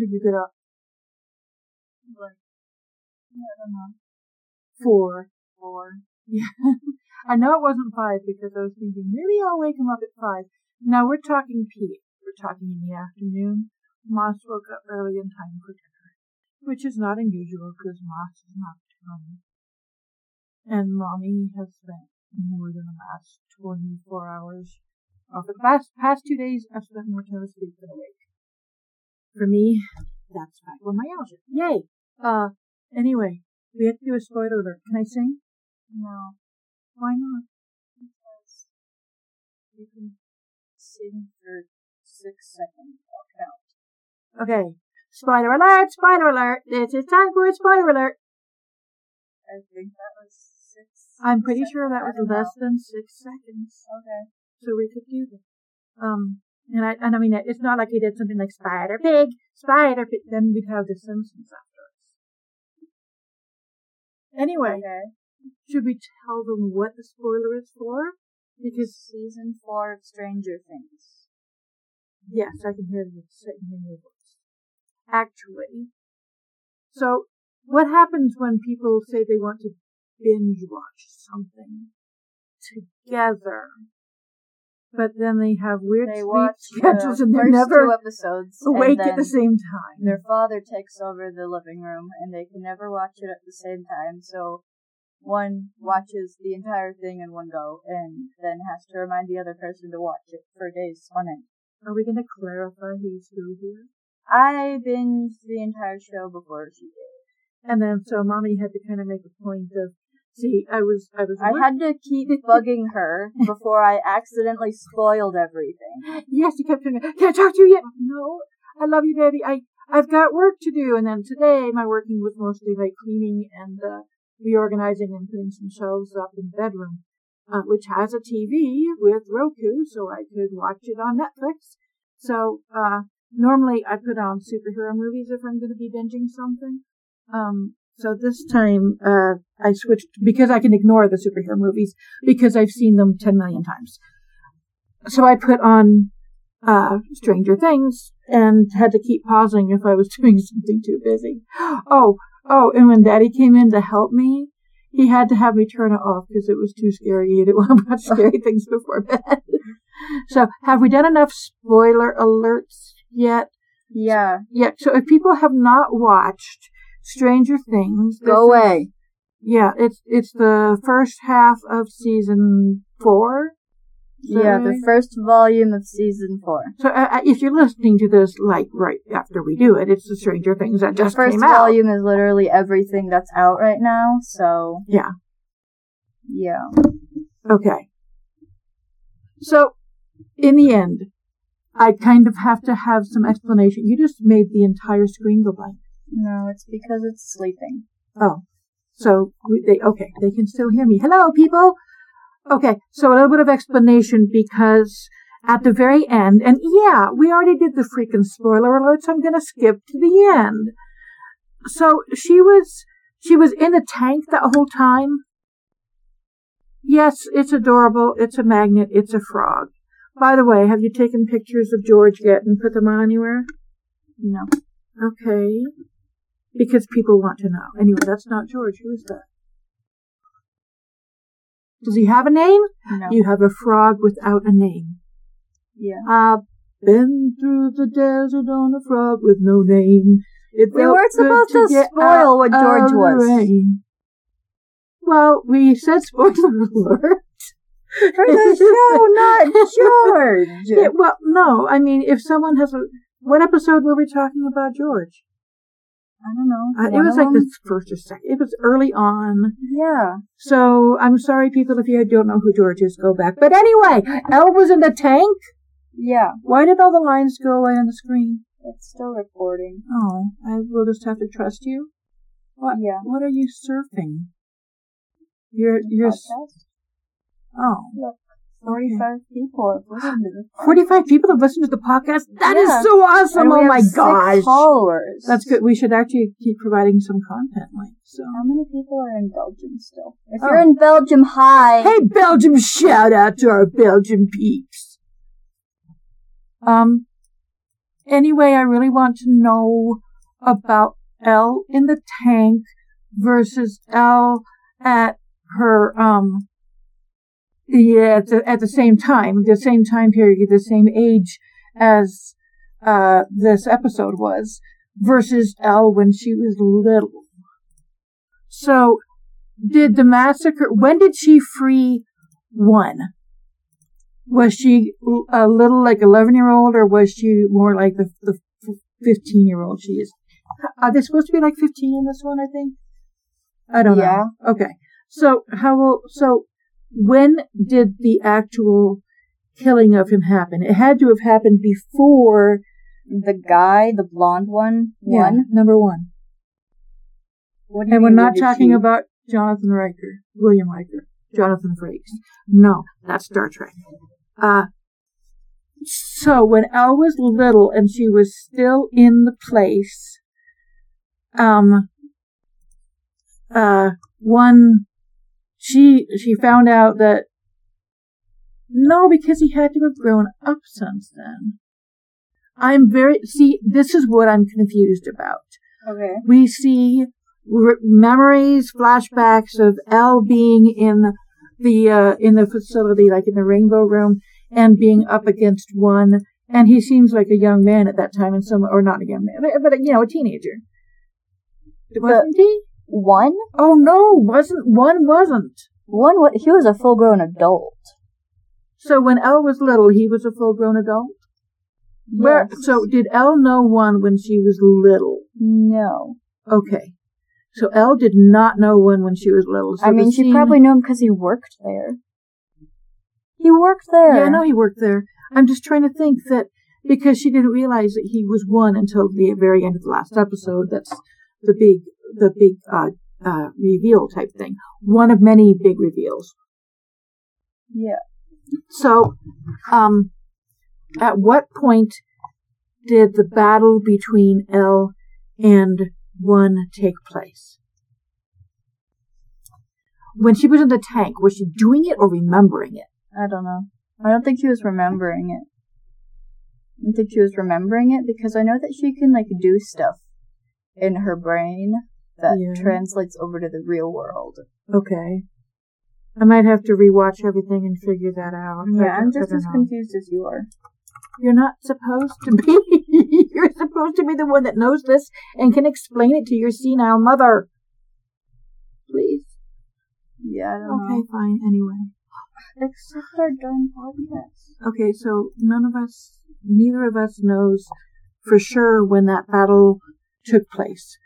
did you get up? Like, I don't know, Four. four. Yeah. I know it wasn't five because I was thinking maybe I'll wake him up at five. Now we're talking peak. We're talking in the afternoon. Moss woke up early in time for dinner, which is not unusual because Moss is nocturnal. And mommy has spent more than the last 24 hours. Well, for the past, past two days, I've spent more time asleep than awake. For me, that's fibromyalgia. Yay! Uh, anyway, we have to do a spoiler alert. Can I sing? No, Why not? because you can sing for six seconds. I'll count. Okay. Spoiler alert! Spoiler alert! This is time for a spoiler alert! I think that was six. I'm pretty seconds. sure that was less know. than six seconds, Okay. so we could do this. Um, and I, and I mean, it's not like he did something like Spider Pig, Spider Pig, then we'd have The Simpsons afterwards. Anyway, Okay. should we tell them what the spoiler is for? Because, season four of Stranger Things. yes, I can hear the sitting in your voice. Actually, so what happens when people say they want to binge watch something together, but then they have weird They sleep schedules the and they're never two episodes awake at the same time? Their father takes over the living room, and they can never watch it at the same time. So one watches the entire thing in one go, and then has to remind the other person to watch it for days on end. Are we going to clarify who's who here? I binged the entire show before she did. And then so mommy had to kind of make a point of, see, I was, I was, I had to keep bugging her before I accidentally spoiled everything. yes, you kept saying, can I talk to you yet? No, I love you, baby. I, I've got work to do. And then today my working was mostly like cleaning and, uh, reorganizing and putting some shelves up in the bedroom, uh, which has a TV with Roku, so I could watch it on Netflix. So, uh, normally I put on superhero movies if I'm going to be binging something. Um, so this time, uh, I switched because I can ignore the superhero movies because I've seen them 10 million times. So I put on, uh, Stranger Things and had to keep pausing if I was doing something too busy. Oh, oh, and when daddy came in to help me, he had to have me turn it off because it was too scary. He didn't want to watch scary things before bed. so have we done enough spoiler alerts yet? Yeah. Yeah, so if people have not watched Stranger Things, this Go is- away. yeah, it's it's the first half of season four. Is Yeah, the first volume of season four. So uh, uh, if you're listening to this, like right after we do it, it's the Stranger Things that The just first came out. volume is literally everything that's out right now, so Yeah. yeah. Okay. So, in the end, I kind of have to have some explanation. You just made the entire screen go blank. No, it's because it's sleeping. Oh, so they okay? They can still hear me. Hello, people. Okay, so a little bit of explanation because at the very end, and yeah, we already did the freaking spoiler alerts. I'm gonna skip to the end. So she was she was in a tank that whole time. Yes, it's adorable. It's a magnet. It's a frog. By the way, have you taken pictures of George yet and put them on anywhere? No. Okay. Because people want to know. Anyway, that's not George. Who is that? Does he have a name? No. You have a frog without a name. yeah. I've been through the desert on a frog with no name. It We weren't supposed to get spoil what George was. rain. Well, we said spoiler alert. For the show, not George. Yeah, well, no. I mean, if someone has a, what episode were we talking about George? I don't know. Uh, it was like the first or second. It was early on. Yeah. So I'm sorry, people, if you don't know who George is, go back. But anyway, El was in the tank. Yeah. Why did all the lines go away on the screen? It's still recording. Oh, I will just have to trust you. What? Yeah. What are you surfing? You're you're. s- Podcast? Oh, Look, 45 people have listened to this. forty-five people have listened to the podcast. That is Yeah. so awesome! Oh my gosh, followers. that's good. We should actually keep providing some content, like so. How many people are in Belgium still? If Oh. you're in Belgium, hi. Hey, Belgium! Shout out to our Belgian peeps. Um. anyway, I really want to know about El in the tank versus El at her, um, yeah, at the, at the same time, the same time period, the same age as, uh, this episode was versus El when she was little. So, did the massacre, when did she free one? Was she a little like 11 year old or was she more like the, the 15 year old she is? Are they supposed to be like 15 in this one, I think? I don't Yeah. know. Okay. So how old, so when did the actual killing of him happen? It had to have happened before The guy, the blonde one, yeah, one. number one. What do you And we're not talking about Jonathan Riker, William Riker, Jonathan Frakes. No, that's Star Trek. Uh, so when El was little and she was still in the place, um, uh, one, she, she found out that, no, because he had to have grown up since then. I'm very, see, this is what I'm confused about Okay. we see r- memories, flashbacks of El being in the uh, in the facility, like in the Rainbow Room, and being up against one. And he seems like a young man at that time, and some or not a young man, but, but you know, a teenager. Wasn't he? One? Oh no, wasn't one wasn't. One, wa- he was a full grown adult. So when El was little, he was a full grown adult. Where? So did El know one when she was little? No. Okay. So El did not know one when she was little. So I mean, she scene- probably knew him because he worked there. He worked there. Yeah, I know he worked there. I'm just trying to think that because she didn't realize that he was one until the very end of the last episode. That's the big, the big uh, uh, reveal type thing. One of many big reveals. Yeah. So, um, at what point did the battle between El and One take place? When she was in the tank, was she doing it or remembering it? I don't know. I don't think she was remembering it. I think she was remembering it because I know that she can like do stuff in her brain that Yeah. translates over to the real world. Okay. I might have to rewatch everything and figure that out. Yeah, I'm just as know. confused as you are. You're not supposed to be. You're supposed to be the one that knows this and can explain it to your senile mother. Please. Yeah, I don't Okay, fine. Anyway. know. Except our darn podcast. Okay, so none of us, neither of us knows for sure when that battle took place.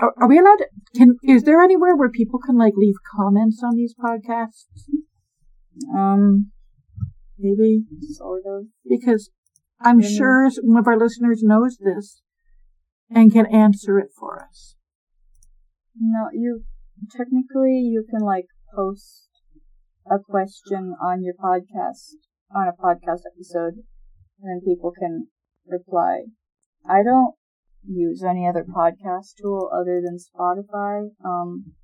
Are, are we allowed to, can, is there anywhere where people can like leave comments on these podcasts? Um, Maybe? sort of. Because I'm sure one of our listeners knows this and can answer it for us. No, you technically you can like post a question on your podcast on a podcast episode, and then people can reply. I don't use any other podcast tool other than Spotify. Um,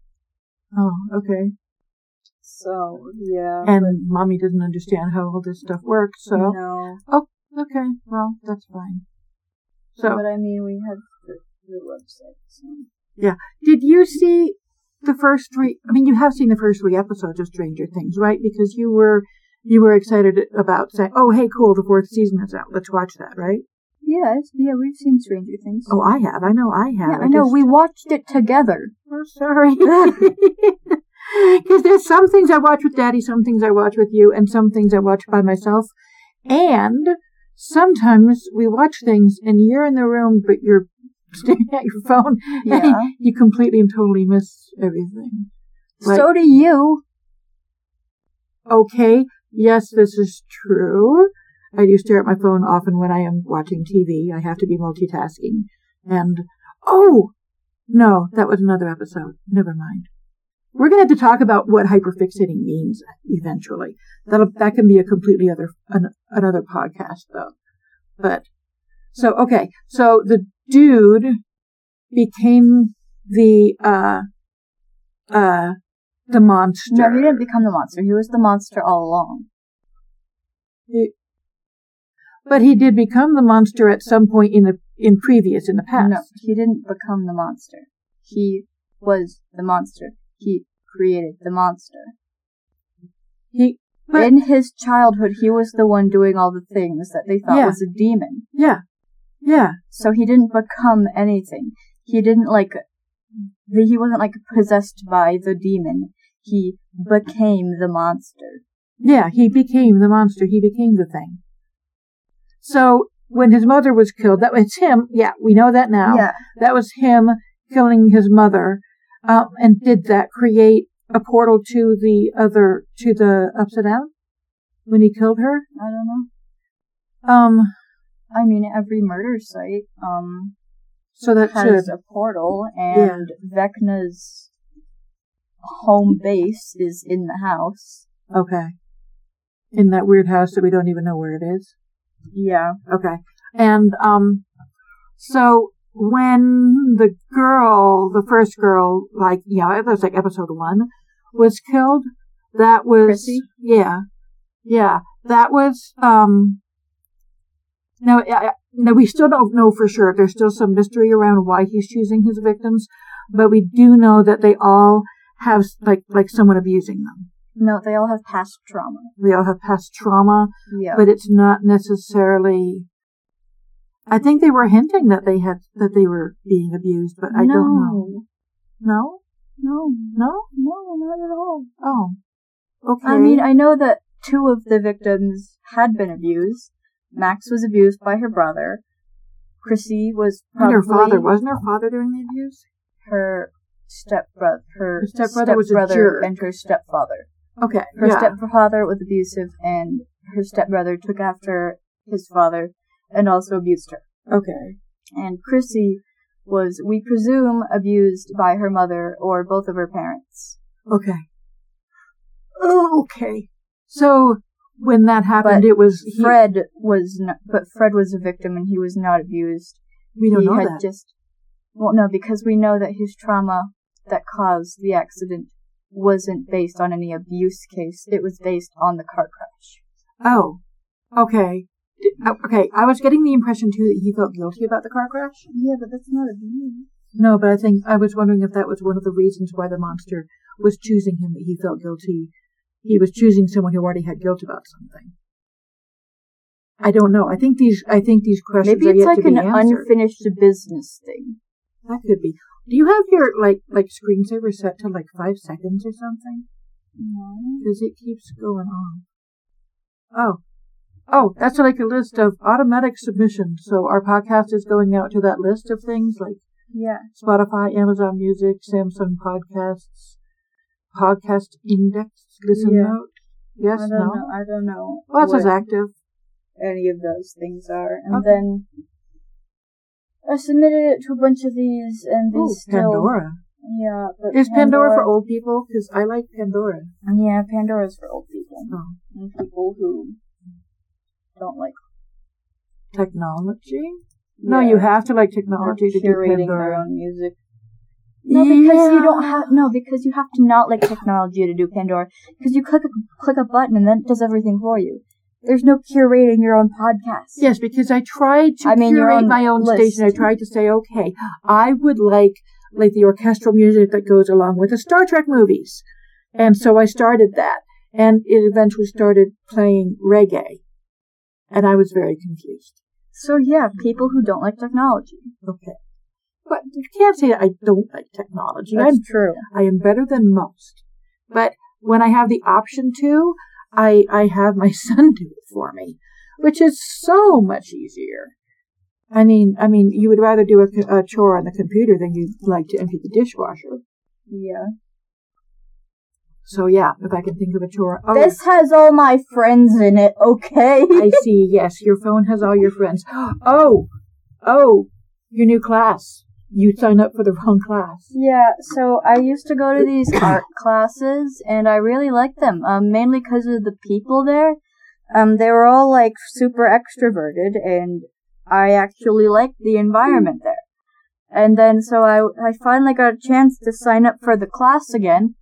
Oh, okay. so yeah. And mommy doesn't understand how all this stuff works, so but no, okay, well, that's fine. So, but I mean we have the, the website. So. did you see the first three? I mean, you have seen the first three episodes of Stranger Things, right? Because you were you were excited about saying, "Oh, hey, cool, the fourth season is out. Let's watch that," right? It's, yeah, we've seen Stranger Things. Oh, I have. I know I have. yeah, I know. just- We watched it together. Oh, sorry. Because there's some things I watch with Daddy, some things I watch with you, and some things I watch by myself. And sometimes we watch things and you're in the room, but you're staring at your phone. Yeah. And you completely and totally miss everything. Like- so do you. Okay, yes, this is true. I do stare at my phone often when I am watching TV. I have to be multitasking. And, oh! No, that was another episode. Never mind. We're gonna have to talk about what hyperfixating means eventually. That'll, that can be a completely other, an, another podcast though. But, so, okay. So the dude became the, uh, uh, the monster. No, he didn't become the monster. He was the monster all along. But he did become the monster at some point in the in previous in the past. No, he didn't become the monster. He was the monster. He created the monster. He but, In his childhood, he was the one doing all the things that they thought Yeah. was a demon. yeah. Yeah. So he didn't become anything. He didn't like. He wasn't like possessed by the demon. He became the monster. Yeah, he became the monster. He became the thing. So when his mother was killed, that was him. Yeah, we know that now. Yeah. That was him killing his mother. Um, and did that create a portal to the other, to the upside down? When he killed her? I don't know. Um, I mean, every murder site um so that has should, a portal, and Vecna's home base is in the house. okay. In that weird house that we don't even know where it is. Yeah. Okay. And, um, so when the girl, the first girl, like, yeah, it was like episode one, was killed, that was, Chrissy? yeah, yeah, that was, um, now, I- now we still don't know for sure. There's still some mystery around why he's choosing his victims, but we do know that they all have, like, like someone abusing them. No, they all have past trauma. They all have past trauma, Yeah. but it's not necessarily. I think they were hinting that they had that they were being abused, but I no. don't know. No, No, no. no, not at all. Oh, okay. I mean, I know that two of the victims had been abused. Max was abused by her brother. Chrissy was and her father wasn't her father doing the abuse. her stepbrother. Her Her stepbrother was a stepbrother jerk. and her stepfather. Okay, Her yeah. stepfather was abusive, and her stepbrother took after his father and also abused her. okay, And Chrissy was, we presume, abused by her mother or both of her parents. okay. Okay. So when that happened, But it was he, Fred was, not, but Fred was a victim, and he was not abused. We don't he know had that. just, well, no, because we know that his trauma that caused the accident wasn't based on any abuse case. It was based on the car crash. Oh, okay. Uh, Okay, I was getting the impression too that he felt guilty about the car crash. Yeah, but that's not abuse. No, but I think I was wondering if that was one of the reasons why the monster was choosing him, that he felt guilty. He was choosing someone who already had guilt about something. I don't know. I think these, I think these questions Maybe it's like an answered. unfinished business thing. that could be. Do you have your like like screensaver set to like five seconds or something? No. Because it keeps going on. Oh. Oh, that's like a list of automatic submissions. So our podcast is going out to that list of things like Yeah. Spotify, Amazon Music, Samsung Podcasts, Podcast Index, Listen Yeah. Note. Yes, I don't no. know. I don't know. Well, it says active. any of those things are, and Okay. then I submitted it to a bunch of these, and these Ooh, still. Pandora. Yeah, but Is Pandora for old people? Because I like Pandora. Yeah, Pandora's for old people Oh. and people who don't like. Technology? No, Yeah, you have to like technology to do curating their Pandora. own music. No, because you don't have no, because you have to not like technology to do Pandora. Because you click a click a button and then it does everything for you. There's no curating your own podcast. Yes, because I tried to I mean, curate own my own list. station. I tried to say, okay, I would like like the orchestral music that goes along with the Star Trek movies, and so I started that, and it eventually started playing reggae, and I was very confused. So yeah, people who don't like technology. Okay, but you can't say I don't like technology. I'm That's true. I am better than most. But when I have the option to, I, I have my son do it for me, which is so much easier. I mean, I mean, you would rather do a, a chore on the computer than you'd like to empty the dishwasher. Yeah. So yeah, if I can think of a chore. Oh, This has all my friends in it, okay? I see. Yes, your phone has all your friends. Oh, oh, your new class. You signed up for the wrong class. yeah, so I used to go to these art classes, and I really liked them, um, mainly because of the people there. Um, they were all, like, super extroverted, and I actually liked the environment there. And then, so I, I finally got a chance to sign up for the class again,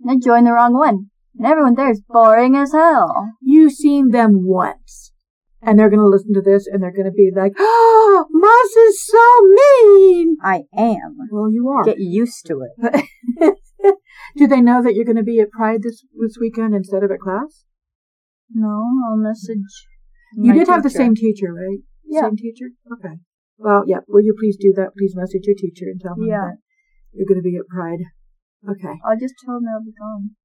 and I joined the wrong one. And everyone there is boring as hell. You've seen them once, and they're going to listen to this and they're going to be like, ah, "Oh, Moss is so mean." I am. Well, you are. Get used to it. Do they know that you're going to be at Pride this this weekend instead of at class? No, I'll message. You did have the same teacher, right? Yeah. Same teacher? Okay. Well, yeah. Will you please do that? Please message your teacher and tell them Yeah. that you're going to be at Pride. Okay. I'll just tell them I'll be gone.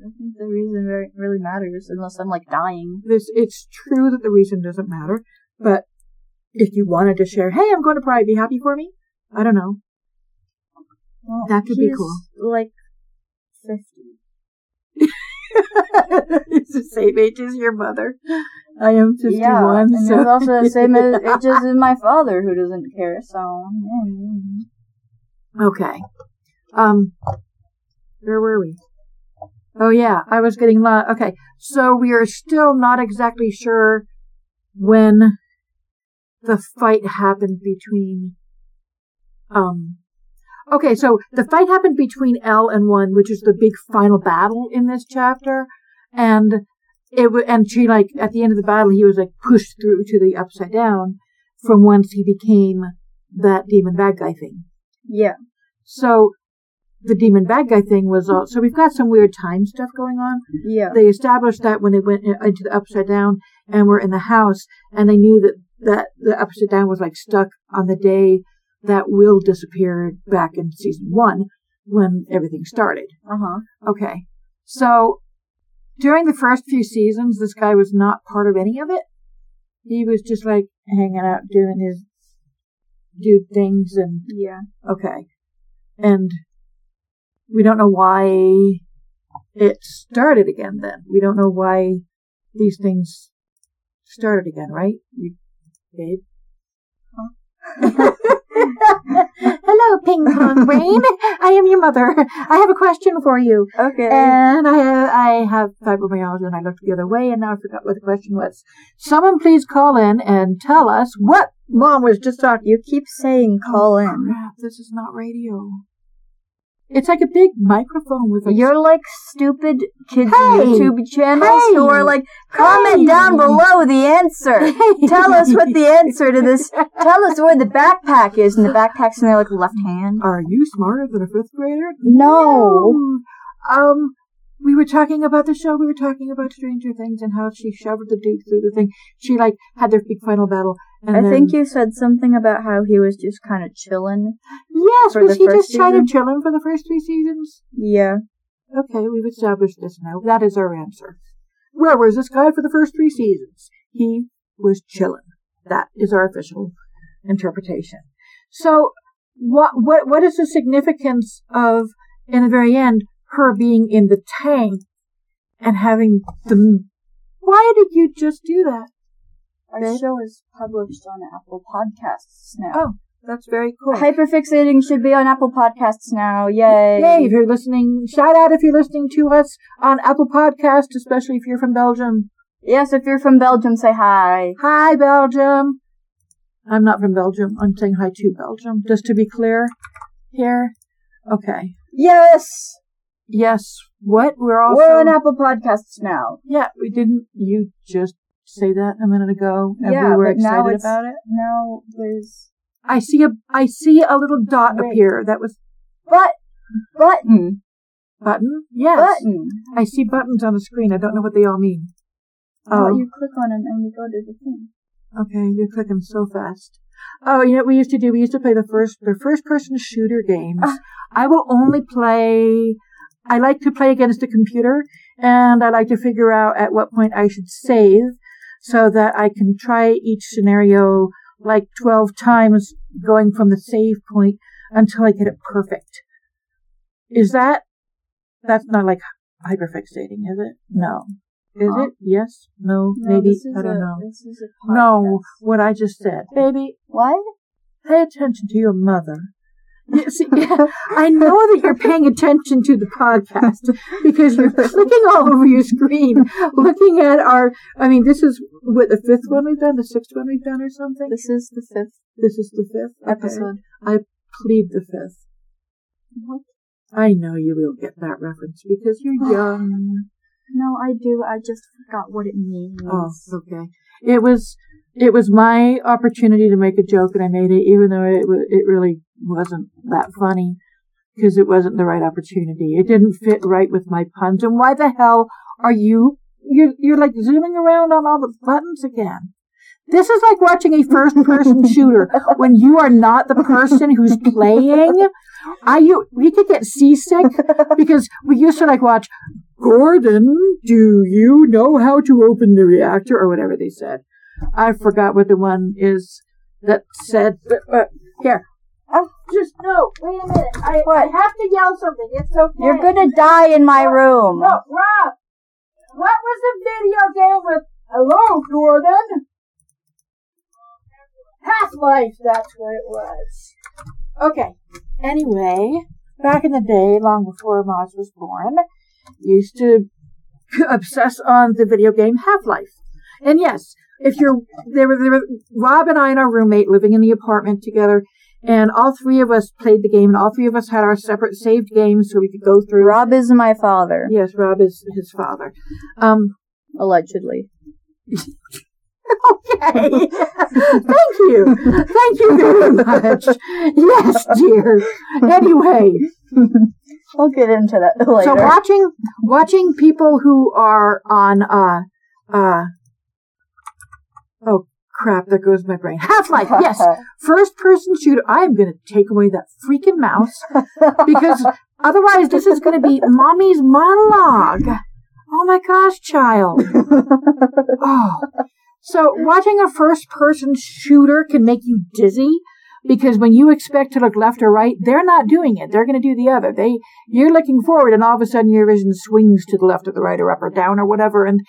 I don't think the reason very, really matters unless I'm like dying. This it's true that the reason doesn't matter, but if you wanted to share, hey, I'm going to Pride, be happy for me. I don't know. Well, That could be cool. Like fifty. it's the same age as your mother. I am 51, yeah, and so he's also the same age as my father, who doesn't care. So. Okay. Um, where were we? Oh yeah, I was getting lo- okay. So we are still not exactly sure when the fight happened between. Um. Okay, so the fight happened between El and One, which is the big final battle in this chapter, and it w- and she like at the end of the battle he was like pushed through to the upside down from whence he became that demon bad guy thing. yeah, So the demon bad guy thing was all, so we've got some weird time stuff going on. yeah, They established that when they went into the upside down and were in the house and they knew that, that the upside down was like stuck on the day that Will disappeared back in season one when everything started. uh huh. Okay. So during the first few seasons, this guy was not part of any of it. He was just like hanging out doing his dude things and Yeah, Okay. And we don't know why it started again then. We don't know why these things started again, right? You, babe? Hello, ping pong brain. I am your mother. I have a question for you. okay. And I have, I have fibromyalgia and I looked the other way and now I forgot what the question was. Someone please call in and tell us what mom was just talking you keep saying call Oh, in. Crap, this is not radio. It's like a big microphone with a. You're like stupid kids Hey! YouTube channels who are like, comment Hey! down below the answer. Tell us what the answer to this. Tell us where the backpack is, and the backpack's in their like left hand. Are you smarter than a fifth grader? No. No. Um, we were talking about the show. We were talking about Stranger Things and how she shoved the dude through the thing. She like had their big final battle. And I then, think you said something about how he was just kind of chilling. Yes, was he just kind of chilling for the first three seasons? Yeah. Okay, we've established this now. That is our answer. Where was this guy for the first three seasons? He was chilling. That is our official interpretation. So, what what what is the significance of, in the very end, her being in the tank and having the? Why did you just do that? Our show is published on Apple Podcasts now. Oh, that's very cool. Hyperfixating should be on Apple Podcasts now. Yay. Yay! If you're listening, shout out if you're listening to us on Apple Podcast, especially if you're from Belgium. Yes, if you're from Belgium, say hi. Hi, Belgium. I'm not from Belgium. I'm saying hi to Belgium, just to be clear here. Okay. Yes! Yes. What? We're also. We're on Apple Podcasts now. yeah, we didn't. You just say that a minute ago, and yeah, we were excited it's, about it. Now there's I see a. I see a little dot Wait. appear. That was but button button. Yes. button. I see buttons on the screen. I don't know what they all mean. Oh, Oh. you click on them and you go to the thing. Okay, you're clicking so fast. Oh, you know what we used to do? We used to play the first the first person shooter games. Ah. I will only play I like to play against a computer and I like to figure out at what point I should save so that I can try each scenario like 12 times going from the save point until I get it perfect. Is that that's not like hyperfixating, is it? No. Is Huh? it? Yes? No? No, maybe? I don't a, know. This is a No, what I just said. Baby, What? pay attention to your mother. See, I know that you're paying attention to the podcast because you're clicking all over your screen, looking at our. I mean, this is what the fifth one we've done, the sixth one we've done, or something. This is the fifth This is the fifth Okay. episode. I plead the fifth. What? I know you will get that reference because you're oh. young. No, I do. I just forgot what it means. Oh, okay. It was it was my opportunity to make a joke, and I made it, even though it it really wasn't that funny because it wasn't the right opportunity. It didn't fit right with my puns. And why the hell are you? You're you're like zooming around on all the buttons again. This is like watching a first person shooter when you are not the person who's playing. I you we could get seasick because we used to like watch Gordon, do you know how to open the reactor or whatever they said. I forgot what the one is that said uh, here. Oh, just no. Wait a minute. I, I have to yell something. It's okay. You're gonna die in my room. No, Rob. What was the video game with Hello, Gordon? Half Life, that's what it was. Okay. Anyway, back in the day, long before Moss was born, used to obsess on the video game Half Life. And yes, if you're there were, there were Rob and I and our roommate living in the apartment together, and all three of us played the game, and all three of us had our separate saved games so we could go through. Rob is my father. Yes, Rob is his father. Um, allegedly. okay. Thank you. Thank you very much. Yes, dear. Anyway. We'll get into that later. So watching watching people who are on uh uh oh crap, there goes my brain. Half Life, yes. First person shooter. I am gonna take away that freaking mouse because otherwise this is gonna be mommy's monologue. Oh my gosh, child. oh. So watching a first person shooter can make you dizzy because when you expect to look left or right, they're not doing it. They're going to do the other. They, you're looking forward and all of a sudden your vision swings to the left or the right or up or down or whatever and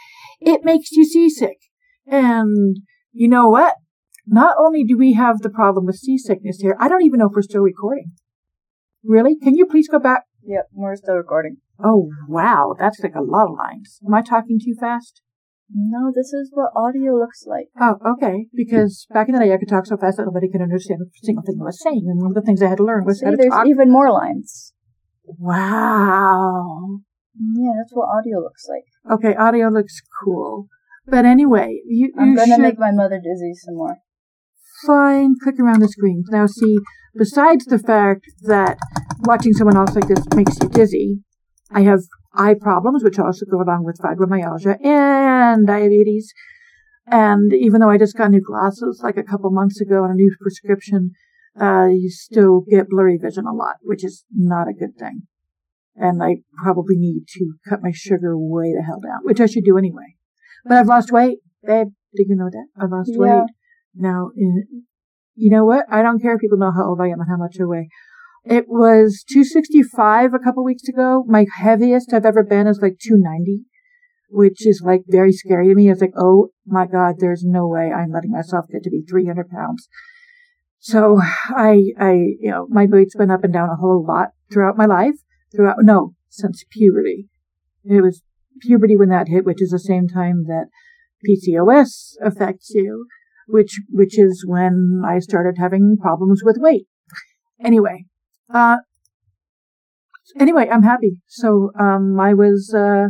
it makes you seasick. And you know what? Not only do we have the problem with seasickness here, I don't even know if we're still recording. Really? Can you please go back? Yep, we're still recording. Oh, wow. That's like a lot of lines. Am I talking too fast? No, this is what audio looks like. Oh, okay. Because back in the day, I could talk so fast that nobody could understand a single thing I was saying. And one of the things I had to learn was See, how to there's talk. even more lines. Wow. Yeah, that's what audio looks like. Okay, audio looks cool. But anyway, you, I'm you gonna make my mother dizzy some more. fine click around the screen. Now, see, besides the fact that watching someone else like this makes you dizzy, I have eye problems, which also go along with fibromyalgia and diabetes. And even though I just got new glasses like a couple months ago and a new prescription, uh, you still get blurry vision a lot, which is not a good thing. And I probably need to cut my sugar way the hell down, which I should do anyway. But I've lost weight, babe. Did you know that? I've lost Yeah. weight. Now, you know what? I don't care if people know how old I am and how much I weigh. It was 265 a couple weeks ago. My heaviest I've ever been is like 290, which is like very scary to me. It's like, oh my God, there's no way I'm letting myself get to be 300 pounds. So I, I, you know, my weight's been up and down a whole lot throughout my life. Throughout, no, since puberty. It was puberty when that hit, which is the same time that PCOS affects you, which, which is when I started having problems with weight. Anyway, uh, anyway, I'm happy. So, um, I was, uh,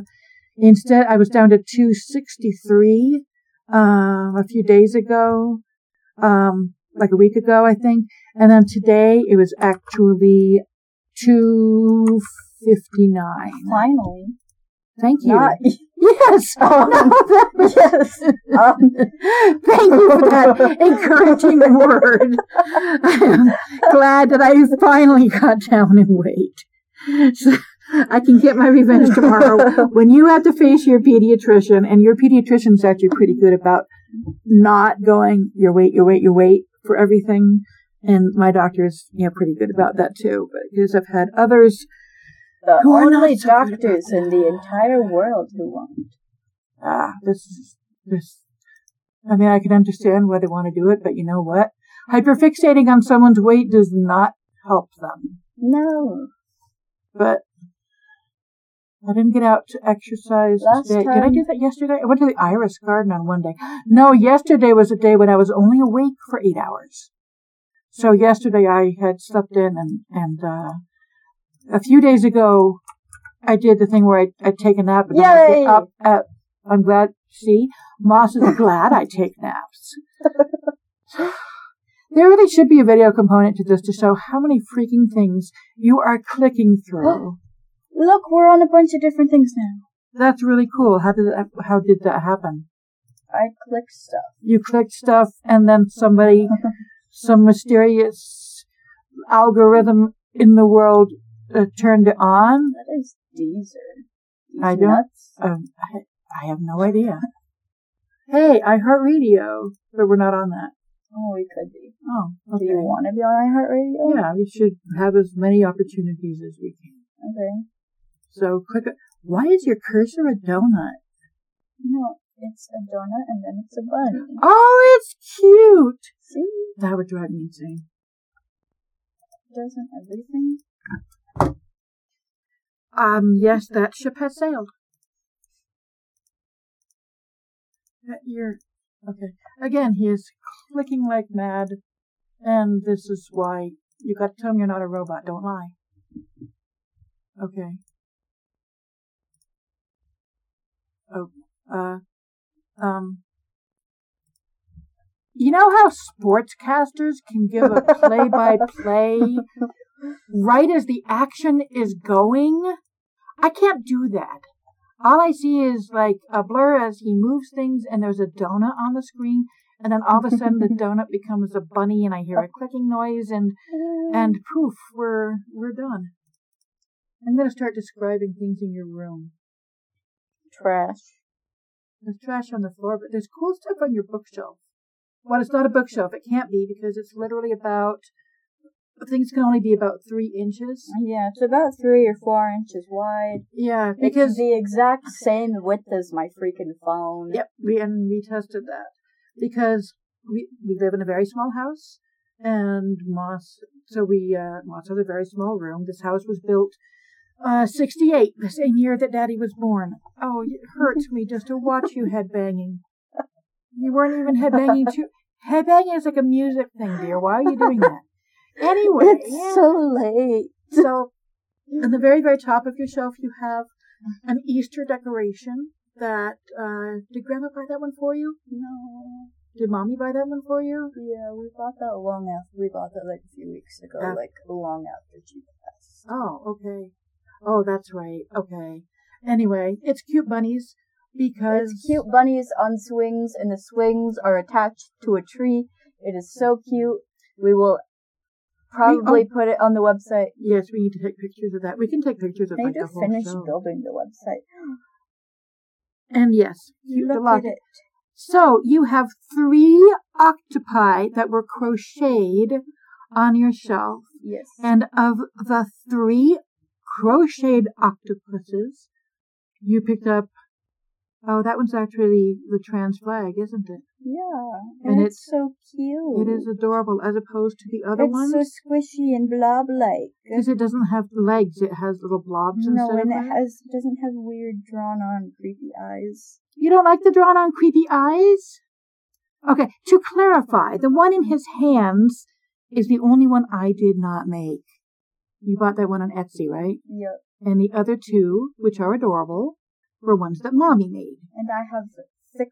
instead, I was down to 263, uh, a few days ago, um, like a week ago, I think. And then today it was actually 259. Finally. Thank you. Not, Yes. Um, No, that yes. Um, Thank you for that encouraging word. I'm glad that I finally got down in weight. So I can get my revenge tomorrow when you have to face your pediatrician, and your pediatrician's actually pretty good about not going your weight, your weight, your weight for everything. And my doctor is, you know, pretty good about that too. But because I've had others the Who only so good about doctors in the entire world who won't. ah, this is this. I mean, I can understand why they want to do it, but you know what? Hyperfixating on someone's weight does not help them. No. But I didn't get out to exercise Last today. Did I do that yesterday? I went to the Iris Garden on one day. No, yesterday was a day when I was only awake for eight hours. So yesterday I had slept in and, and, uh, a few days ago, I did the thing where I, I take a nap and then I get up at, I'm glad. See, Moss is glad I take naps. There really should be a video component to this to show how many freaking things you are clicking through. Look, we're on a bunch of different things now. That's really cool. How did that, how did that happen? I clicked stuff. You clicked stuff and then somebody, some mysterious algorithm in the world uh, turned on. That is Deezer. I don't- Um, I, I have no idea. Hey, iHeartRadio, but we're not on that. Oh, we could be. Oh, okay. Do you want to be on iHeartRadio? Yeah, we should have as many opportunities as we can. Okay. So click. Why is your cursor a donut? No, it's a donut and then it's a bunny. Oh, it's cute. See? That would drive me insane. Doesn't everything? Um, yes, that ship has sailed. That you're okay. Again, he is clicking like mad, and this is why you got to tell him you're not a robot. Don't lie. Okay. Oh, uh, um. You know how sportscasters can give a play-by-play right as the action is going? I can't do that. All I see is like a blur as he moves things and there's a donut on the screen and then all of a sudden the donut becomes a bunny and I hear a clicking noise and and poof, we're we're done. I'm gonna start describing things in your room. trash. There's trash on the floor, but there's cool stuff on your bookshelf. Well, it's not a bookshelf. It can't be because it's literally about things can only be about three inches. Yeah, it's about three or four inches wide. Yeah, It's because the exact same width as my freaking phone. Yep, we and we tested that because we we live in a very small house, and Moss. So we uh, Moss has a very small room. This house was built uh, sixty eight, the same year that Daddy was born. Oh, it hurts me just to watch you headbanging. You weren't even headbanging too. Headbanging is like a music thing, dear. Why are you doing that? Anyway, It's so late. so, on the very, very top of your shelf, you have an Easter decoration that, uh, did Grandma buy that one for you? No. Did Mommy buy that one for you? Yeah, we bought that long after. We bought that like a few weeks ago, Ah. like long after she passed. Oh, okay. Oh, that's right. Okay. Anyway, it's cute bunnies because It's cute bunnies on swings, and the swings are attached to a tree. It is so cute. We will Oh, probably put it on the website. Yes, we need to take pictures of that. We can take pictures of They like the just whole finished show. building the website. And yes, cute Look delight. at it. So you have three octopi that were crocheted on your shelf. Yes. And of the three crocheted octopuses, you picked up. Oh, that one's actually the trans flag, isn't it? yeah. and And, it's- it's, so cute. It is adorable as opposed to the other one. It's ones. so squishy and blob-like. Because it doesn't have legs, it has little blobs No, instead and of it has doesn't have weird drawn-on creepy eyes. You don't like the drawn on creepy eyes? Okay, to clarify, the one in his hands is the only one I did not make. You bought that one on Etsy, right? Yep. And the other two, which are adorable, were ones that mommy made. And I have thick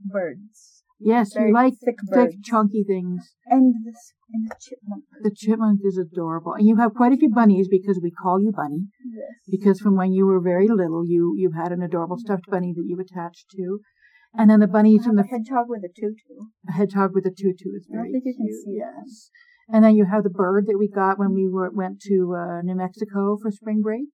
birds. Yes, Very you like thick thick, chunky things. And this and the chipmunk. The chipmunk is adorable. And you have quite a few bunnies because we call you Bunny. Yes. Because from when you were very little, you, you had an adorable stuffed bunny that you attached to. And then the bunnies I from the a hedgehog with a tutu. A hedgehog with a tutu is I very think you can cute. see that yes. And then you have the bird that we got when we were, went to uh, New Mexico for spring break.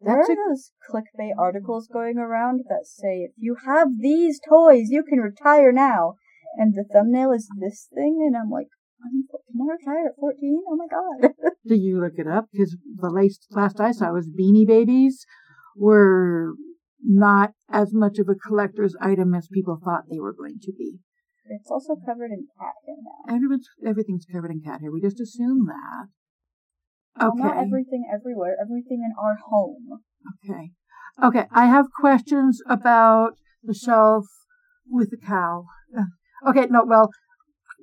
There That's are a, those clickbait mm-hmm. articles going around that say if you have these toys, you can retire now. And the thumbnail is this thing, and I'm like, I'm, can I retire at 14? Oh my god. did you look it up? Because the last, last I saw was Beanie Babies were not as much of a collector's item as people thought they were going to be. it's also covered in cat hair now. Everyone's, everything's covered in cat hair. We just assume that. Okay. not everything everywhere, everything in our home. Okay. Okay, I have questions about the shelf with the cow. Uh, Okay, no, well,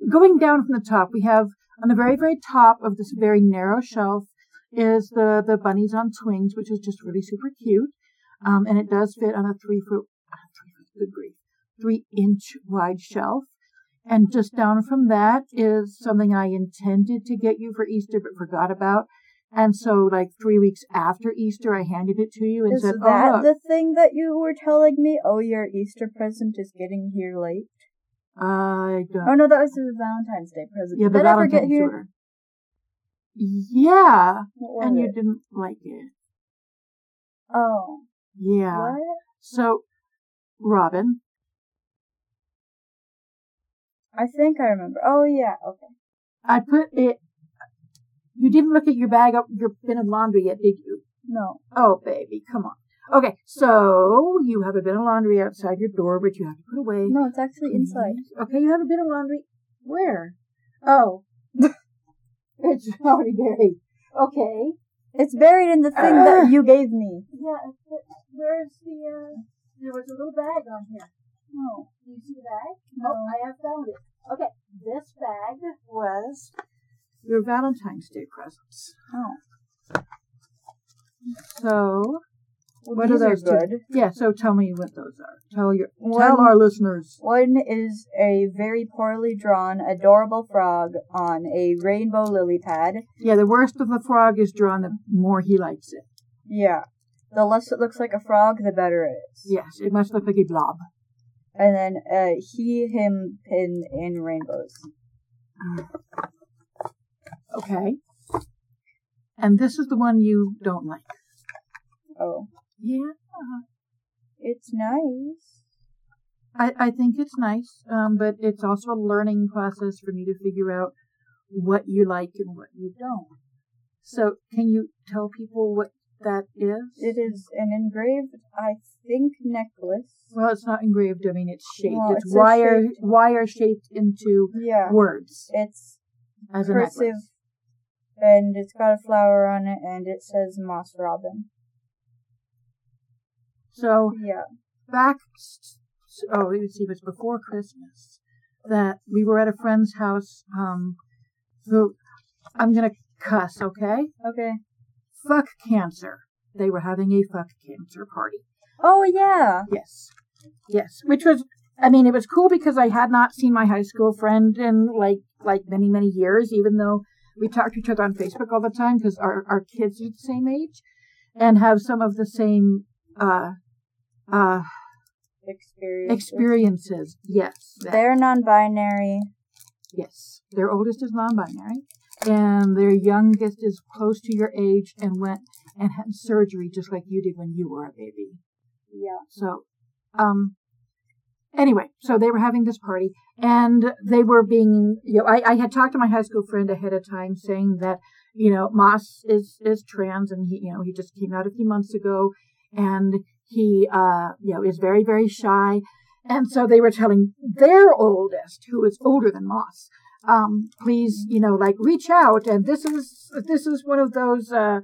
going down from the top, we have on the very, very top of this very narrow shelf is the the bunnies on swings, which is just really super cute, um, and it does fit on a three foot, uh, three foot, good grief, three inch wide shelf. And just down from that is something I intended to get you for Easter but forgot about. And so, like three weeks after Easter, I handed it to you and Is said, oh, that "Oh, look, the thing that you were telling me? Oh, your Easter present is getting here late. I don't." Oh no, that was the Valentine's Day present. yeah, Did the that ever get Valentine's here? order. Yeah, What was and you it? didn't like it. Oh, Yeah. what? So, Robin, I think I remember. Oh yeah, okay. I put it. You didn't look at your bag up your bin of laundry yet, did you? No. Oh, baby, come on. Okay, so you have a bin of laundry outside your door, which you have to put away. No, it's actually inside. Okay, you have a bin of laundry. Where? Oh, it's already buried. Okay. It's buried in the thing Uh. that you gave me. Yeah. Where's the? uh There was a little bag on here. No. Do you see the bag? No. Oh, I have found it. Okay, this bag was your Valentine's Day presents. Oh. So, Well, what are those two? good. Yeah, so tell me what those are. Tell your One- tell our listeners. One is a very poorly drawn, adorable frog on a rainbow lily pad. Yeah, the worst of the frog is drawn, the more he likes it. Yeah. The less it looks like a frog, the better it is. Yes, it must look like a blob. And then uh, he, him, pin in rainbows. Okay. And this is the one you don't like. Oh. Yeah. It's nice. I, I think it's nice, um, but it's also a learning process for me to figure out what you like and what you don't. So, can you tell people what that is? It is an engraved, I think, necklace. Well, it's not engraved. I mean, it's shaped. Well, it's it's wire shaped- wire shaped into Yeah. words It's as a cursive. And it's got a flower on it, and it says Moss Robin. So Yeah. back. Oh, let's see. It was before Christmas that we were at a friend's house. Um, who I'm gonna cuss. Okay. Okay. Fuck cancer. They were having a fuck cancer party. Oh yeah. Yes. Yes. Which was, I mean, it was cool because I had not seen my high school friend in like, like many, many years, even though we talk to each other on Facebook all the time because our, our kids are the same age and have some of the same, uh, uh, Experience. experiences. Yes. that- They're non-binary. Yes. Their oldest is non-binary and their youngest is close to your age and went and had surgery just like you did when you were a baby. Yeah. So, um, anyway, so they were having this party and they were being, you know, I, I had talked to my high school friend ahead of time saying that, you know, Moss is, is trans and he, you know, he just came out a few months ago and he, uh, you know, is very, very shy. And so they were telling their oldest, who is older than Moss, um, please, you know, like reach out. And this is, this is one of those, uh,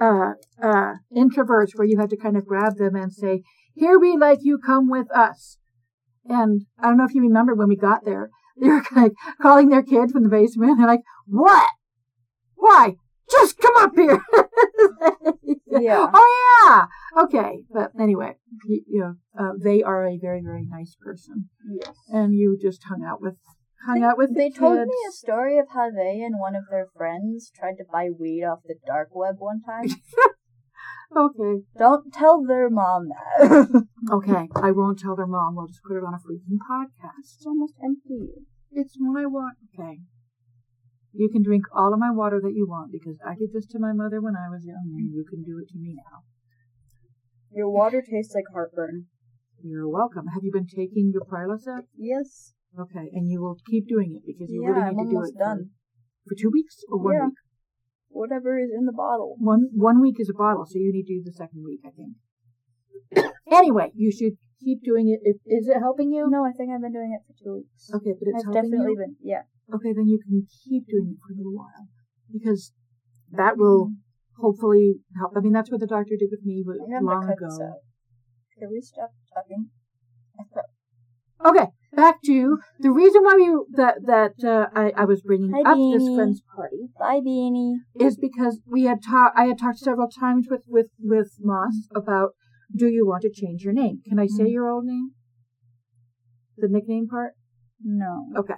uh, uh, introverts where you have to kind of grab them and say, here we like you come with us. And I don't know if you remember when we got there, they were like calling their kid from the basement. They're like, what? Why? Just come up here. Yeah. Oh yeah. Okay. But anyway, you, know, uh, they are a very, very nice person. Yes. And you just hung out with, hung out with the They told kids. me a story of how they and one of their friends tried to buy weed off the dark web one time. Okay. Don't tell their mom that. Okay. I won't tell their mom. We'll just put it on a freaking podcast. it's almost empty. It's my water. Okay. You can drink all of my water that you want because I did this to my mother when I was young and you can do it to me now. Your water tastes like heartburn. You're welcome. Have you been taking your Prilosec? Yes. Okay. And you will keep doing it because you yeah, really I'm need to do it done. For, for two weeks or one Yeah. week? Whatever is in the bottle. One, one week is a bottle, so you need to do the second week, I think. anyway, you should keep doing it. If, is it helping you? No, I think I've been doing it for two weeks. Okay, but it's I've helping definitely you? been. Yeah. okay, then you can keep doing it for a little while because that will hopefully help. I mean, that's what the doctor did with me long have to cut ago. Can we stop talking? Okay, back to the reason why we that that uh, I, I was bringing Hi, up this friends party Bye, Beanie. is because we had talked. I had talked several times with with with Moss about do you want to change your name? Can I say Mhm. your old name? The nickname part. No. Okay.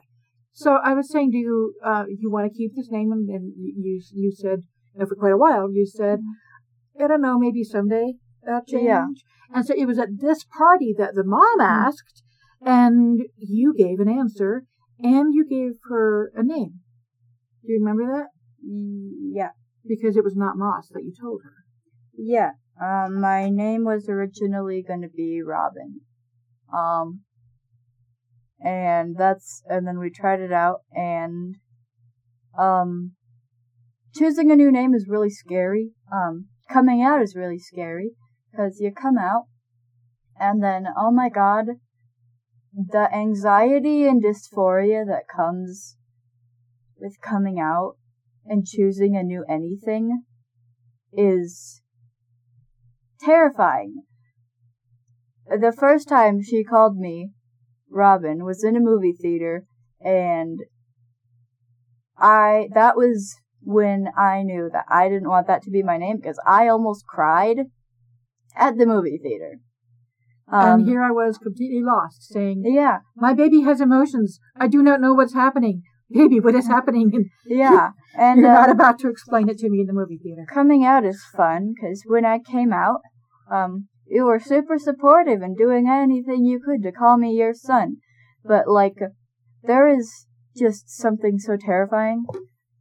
So I was saying, do you uh, you want to keep this name? And, and you you said you know, for quite a while you said I don't know maybe someday that'll change. Yeah. And so it was at this party that the mom asked, and you gave an answer, and you gave her a name. Do you remember that? Yeah. Because it was not Moss that you told her. Yeah. Um, my name was originally gonna be Robin. Um, and that's, and then we tried it out and, um, choosing a new name is really scary. Um, coming out is really scary because you come out and then, oh my god, the anxiety and dysphoria that comes with coming out and choosing a new anything is terrifying. The first time she called me Robin was in a movie theater and I that was when I knew that I didn't want that to be my name because I almost cried at the movie theater. Um, and here I was completely lost, saying, yeah, "My baby has emotions. I do not know what's happening. Baby, what is happening?" Yeah, and you're uh, not about to explain it to me in the movie theater. coming out is fun because when I came out, um, you were super supportive and doing anything you could to call me your son. But like, there is just something so terrifying,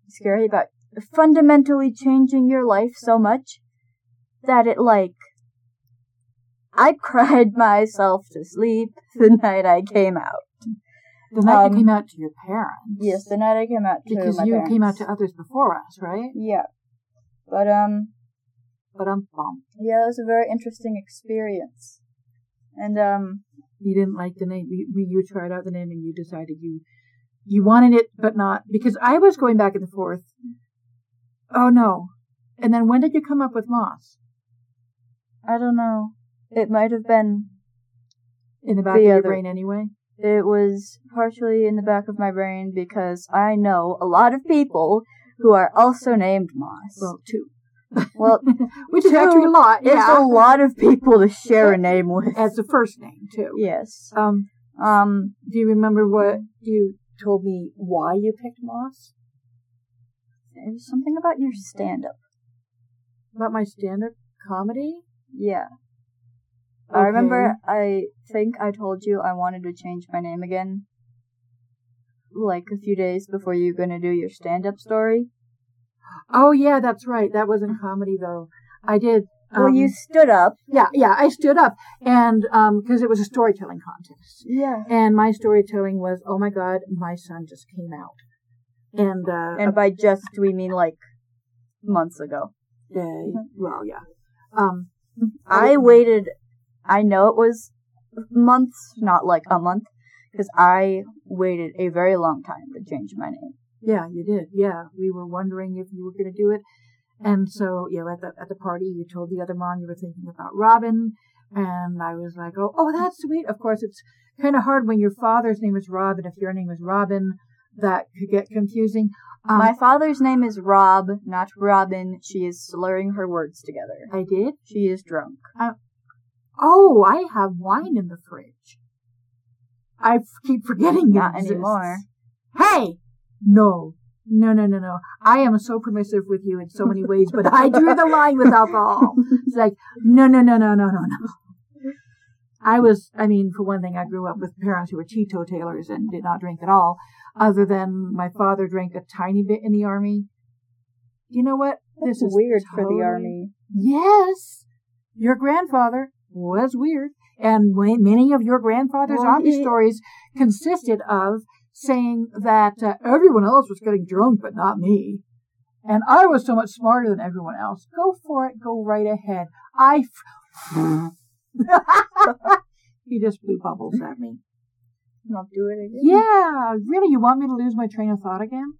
scary about fundamentally changing your life so much that it like. I cried myself to sleep the night I came out. The night Um, you came out to your parents. Yes, the night I came out to your parents. because you came out to others before us, right? Yeah, but um, But I'm bummed. Yeah, it was a very interesting experience. And um You didn't like the name. You, you tried out the name and you decided you you wanted it, but not because I was going back and forth. Oh no! And then when did you come up with Moss? I don't know. It might have been In the back The of your other- brain, anyway. it was partially in the back of my brain because I know a lot of people who are also named Moss. Well, two, Well, which is actually a lot. it's Yeah, a lot of people to share a name with. as the first name too. Yes. Um, Um do you remember what you told me? Why you picked Moss? it was something about your stand up. About my stand-up comedy? Yeah. I remember I think I told you I wanted to change my name again. Like a few days before you were gonna do your stand up story. Oh yeah, that's right. That wasn't comedy though. I did. well, um, you stood up. Yeah, yeah. I stood up and um, because it was a storytelling contest, Yeah. and my storytelling was, oh my god, my son just came out, and uh, And by just we mean like months ago. Yeah. well, yeah. Um, I waited. I know it was months, not like a month, because I waited a very long time to change my name. yeah, you did. Yeah, we were wondering if you were going to do it, and so yeah, at the at the party, you told the other mom you were thinking about Robin, and I was like, oh, oh, that's sweet. Of course, it's kind of hard when your father's name is Robin. If your name is Robin, that could get confusing. Um, my father's name is Rob, not Robin. She is slurring her words together. I did. She is drunk. Oh, I have wine in the fridge. I f- keep forgetting it Not exists. anymore. Hey! No. No, no, no, no. I am so permissive with you in so many ways, but I drew the line with alcohol. It's like, no, no, no, no, no, no, no. I was, I mean, for one thing, I grew up with parents who were teetotalers and did not drink at all, other than my father drank a tiny bit in the army. You know what? This this is is weird for the army. Yes, your grandfather was weird, and many of your grandfather's Well, army he- stories consisted of saying that uh, everyone else was getting drunk, but not me, and I was so much smarter than everyone else. Go for it. Go right ahead. I. F- he just blew bubbles at me. Not do it again. Yeah, really, you want me to lose my train of thought again?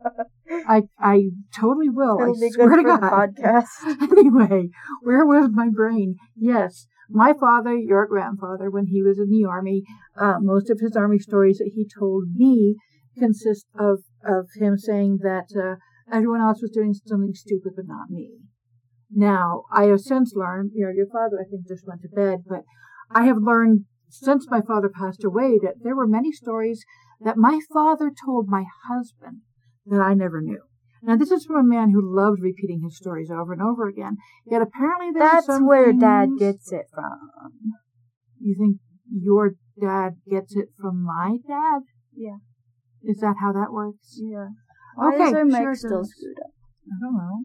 I I totally will. It'll I be swear good to God. podcast. anyway, where was my brain? Yes, my father, your grandfather, when he was in the army, uh, most of his army stories that he told me consist of of him saying that uh, everyone else was doing something stupid, but not me. Now, I have since learned, you know, your father, I think, just went to bed, but I have learned since my father passed away that there were many stories that my father told my husband that I never knew. Now, this is from a man who loved repeating his stories over and over again. Yet apparently That's where Dad gets it from. You think your dad gets it from my dad? Yeah. Is that how that works? Yeah. Why Okay, is our mic sure still screwed up? I don't know.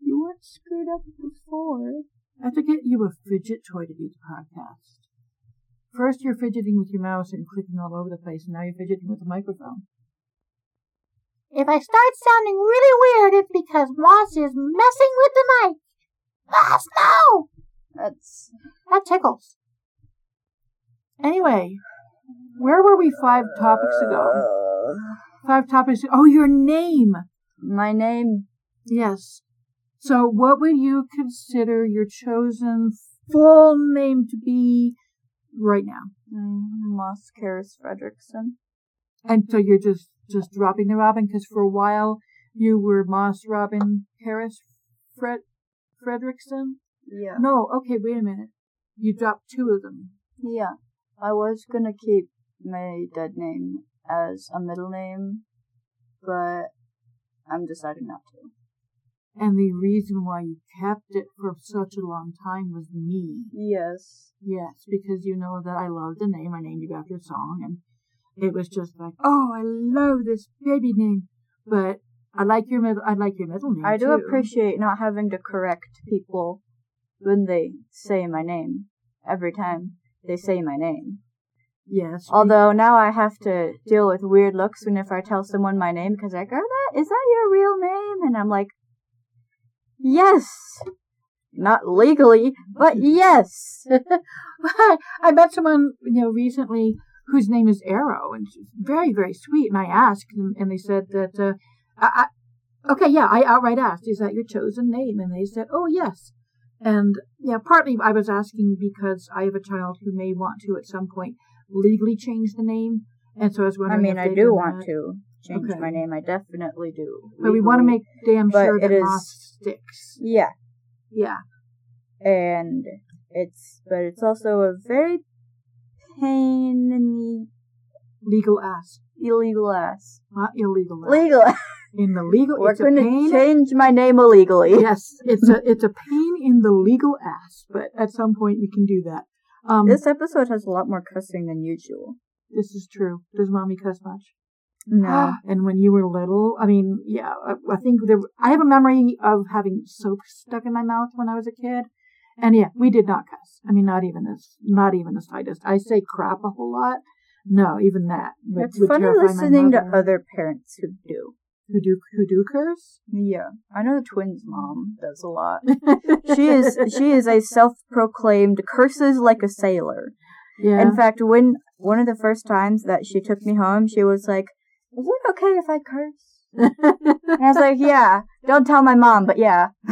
You weren't screwed up before. I have to get you a fidget toy to do the podcast. First, you're fidgeting with your mouse and clicking all over the place, and now you're fidgeting with the microphone. If I start sounding really weird, it's because Moss is messing with the mic. Moss, no! That's That tickles. Anyway, where were we five topics ago? Five topics. Oh, your name. my name. Yes. So, what would you consider your chosen full name to be right now? Mm, Moss Charis Fredrickson. And so you're just just dropping the Robin because for a while you were Moss Robin Charis Fred Fredrickson. Yeah. No, okay, wait a minute. You dropped two of them. Yeah. I was gonna keep my dead name as a middle name, but I'm deciding not to. And the reason why you kept it for such a long time was me. Yes. Yes, because you know that I love the name. I named you after a song, and it was just like, oh, I love this baby name. But I like your middle. I like your middle name. I do too. appreciate not having to correct people when they say my name every time they say my name. Yes. Although now I have to deal with weird looks when if I tell someone my name because like, are that is that your real name? And I'm like, yes, not legally, but yes. I met someone, you know, recently whose name is Arrow, and she's very, very sweet. And I asked, and, and they said that, uh, I, I, okay, yeah, I outright asked, is that your chosen name? And they said, oh, yes. And yeah, partly I was asking because I have a child who may want to at some point legally change the name, and so I was I mean, I do want that. to change Okay. my name. I definitely do. but we want to make damn But sure it that is- Moss sticks. yeah, Yeah, and it's but it's also a very pain in the legal ass, illegal ass. not illegal. Ass. Legal. In the legal, We're going pain. to change my name illegally. yes, it's a it's a pain in the legal ass, but at some point you can do that. Um, This episode has a lot more cussing than usual. this is true. Does mommy cuss much? No. and when you were little, I mean, yeah, I, I think there. I have a memory of having soap stuck in my mouth when I was a kid, and yeah, we did not cuss. I mean, not even this, not even the slightest. I say crap a whole lot. No, even that. would- it's would funny listening to other parents who do. who do who do curse. Yeah, I know the twins' mom does a lot. she is she is a self-proclaimed curses like a sailor. yeah. In fact, when one of the first times that she took me home, she was like, "Is it okay if I curse?" And I was like, "Yeah, don't tell my mom, but yeah."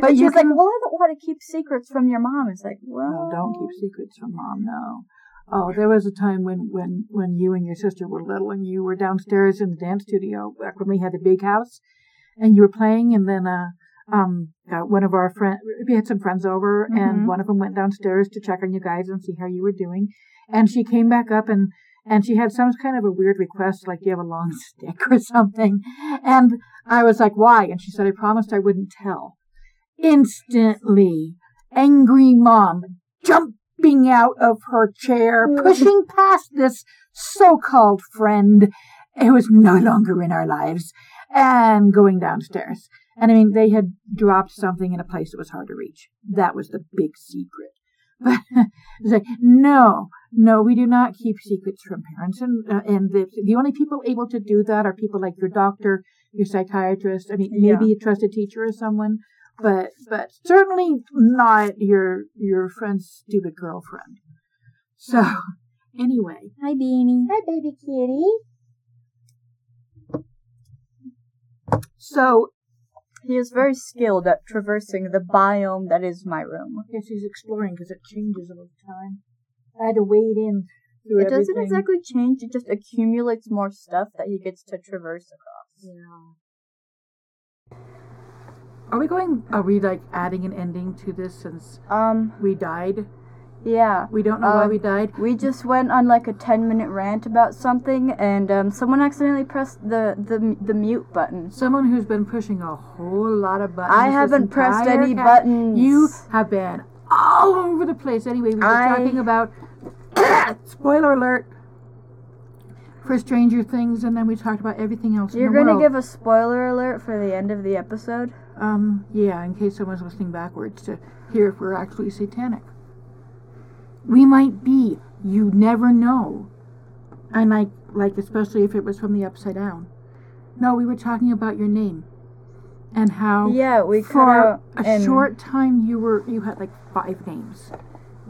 but She you was like, "Well, I to keep secrets from your mom." It's like, No, well, don't keep secrets from mom. No. Oh, there was a time when, when, when you and your sister were little and you were downstairs in the dance studio back when we had the big house and you were playing and then, uh, um, uh, one of our friends, we had some friends over Mhm. and one of them went downstairs to check on you guys and see how you were doing. And she came back up and, and she had some kind of a weird request, like, you have a long stick or something? And I was like, why? And she said, I promised I wouldn't tell. Instantly, angry mom jumping out of her chair, pushing past this so-called friend who was no longer in our lives, and going downstairs. And I mean, they had dropped something in a place that was hard to reach. That was the big secret. But it's like, no, no, we do not keep secrets from parents. And, uh, and the, the only people able to do that are people like your doctor, your psychiatrist. I mean, maybe a trusted teacher or someone, but, but certainly not your, your friend's stupid girlfriend. So Anyway, Hi, Beanie. hi, baby kitty. So, He is very skilled at traversing the biome that is my room. I guess he's exploring because it changes all the time. I had to wade in through It doesn't exactly change, it just accumulates more stuff that he gets to traverse across. Yeah. Are we going? Are we like adding an ending to this since Um, we died? yeah. We don't know why Um, we died. We just went on like a 10 minute rant about something, and um, someone accidentally pressed the, the, the mute button. Someone who's been pushing a whole lot of buttons. I haven't pressed any buttons. You have been all over the place. Anyway, we were I- talking about spoiler alert for Stranger Things, and then we talked about everything else. You're in the gonna world. give a spoiler alert for the end of the episode? Um, yeah, in case someone's listening backwards to hear if we're actually satanic. We might be. You never know. And like, like especially if it was from the upside down. No, we were talking about your name, and how Yeah, we for a short time you were you had like five names.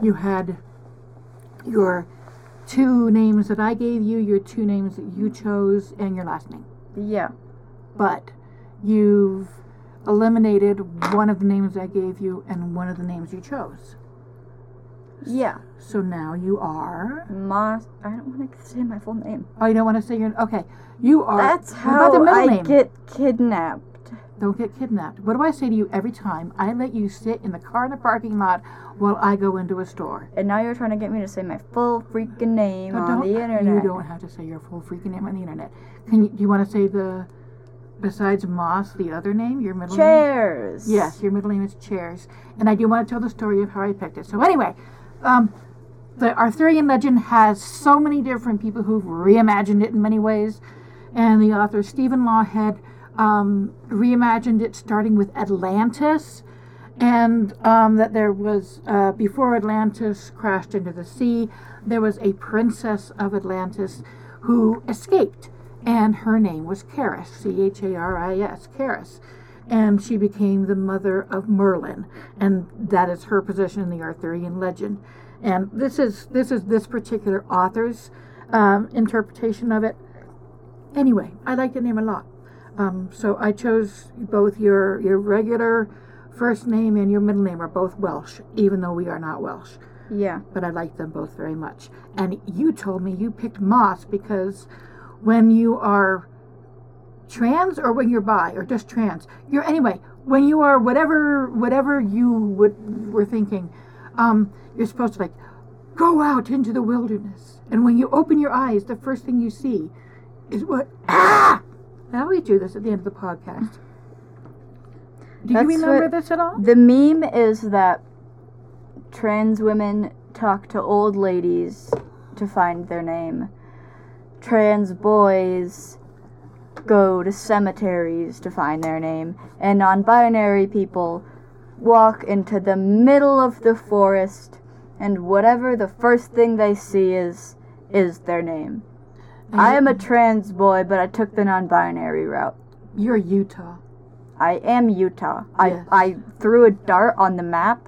You had your two names that I gave you, your two names that you chose, and your last name Yeah. but you've eliminated one of the names I gave you and one of the names you chose. Yeah. So now you are. Moss. I don't want to say my full name. Oh, you don't want to say your. Okay, you are. That's about the how middle I name? get kidnapped. Don't get kidnapped. What do I say to you every time I let you sit in the car in the parking lot while I go into a store? And now you're trying to get me to say my full freaking name on the internet. You don't have to say your full freaking name on the internet. Can you? Do you want to say the? Besides Moss, the other name, your middle name. Charis. Yes, your middle name is Charis, and I do want to tell the story of how I picked it. So anyway, um, the Arthurian legend has so many different people who've reimagined it in many ways, and the author Stephen Lawhead um, reimagined it starting with Atlantis, and um, that there was uh, before Atlantis crashed into the sea, there was a princess of Atlantis who escaped, and her name was Charis, C H A R I S, Charis and she became the mother of Merlin, and that is her position in the Arthurian legend. And this is this is this particular author's um, interpretation of it. Anyway, I like the name a lot, um, so I chose both your your regular first name and your middle name are both Welsh, even though we are not Welsh. Yeah. But I like them both very much. And you told me you picked Moss because when you are trans or when you're bi or just trans. You're anyway when you are whatever whatever you would were thinking um you're supposed to like go out into the wilderness. And when you open your eyes the first thing you see is what ah! I always do this at the end of the podcast. Do That's you remember this at all? The meme is that trans women talk to old ladies to find their name. Trans boys go to cemeteries to find their name. And non binary people walk into the middle of the forest and whatever the first thing they see is is their name. I am a trans boy, but I took the non binary route. you're utah I am Utah. I, I threw a dart on the map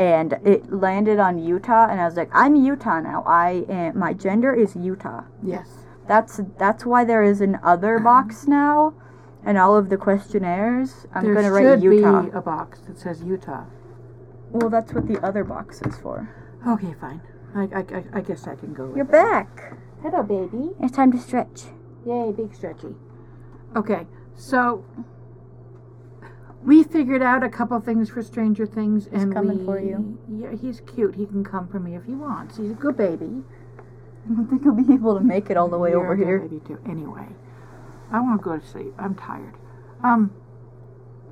and it landed on Utah and I was like, I'm Utah now. I am my gender is Utah. yes That's that's why there is an other box now and all of the questionnaires. I'm there gonna write Utah. There should be a box that says utah Well that's what the other box is for. okay fine i, I, I- I guess i can go with You're that. back. hello baby It's time to stretch. Yay, big stretchy. Okay, so we figured out a couple things for Stranger Things, and he's coming we, for you. Yeah, he's cute. He can come for me if he wants. He's a good baby. I don't think he'll be able to make it all the way You're over a good here. Baby too. Anyway, I want to go to sleep. I'm tired. Um,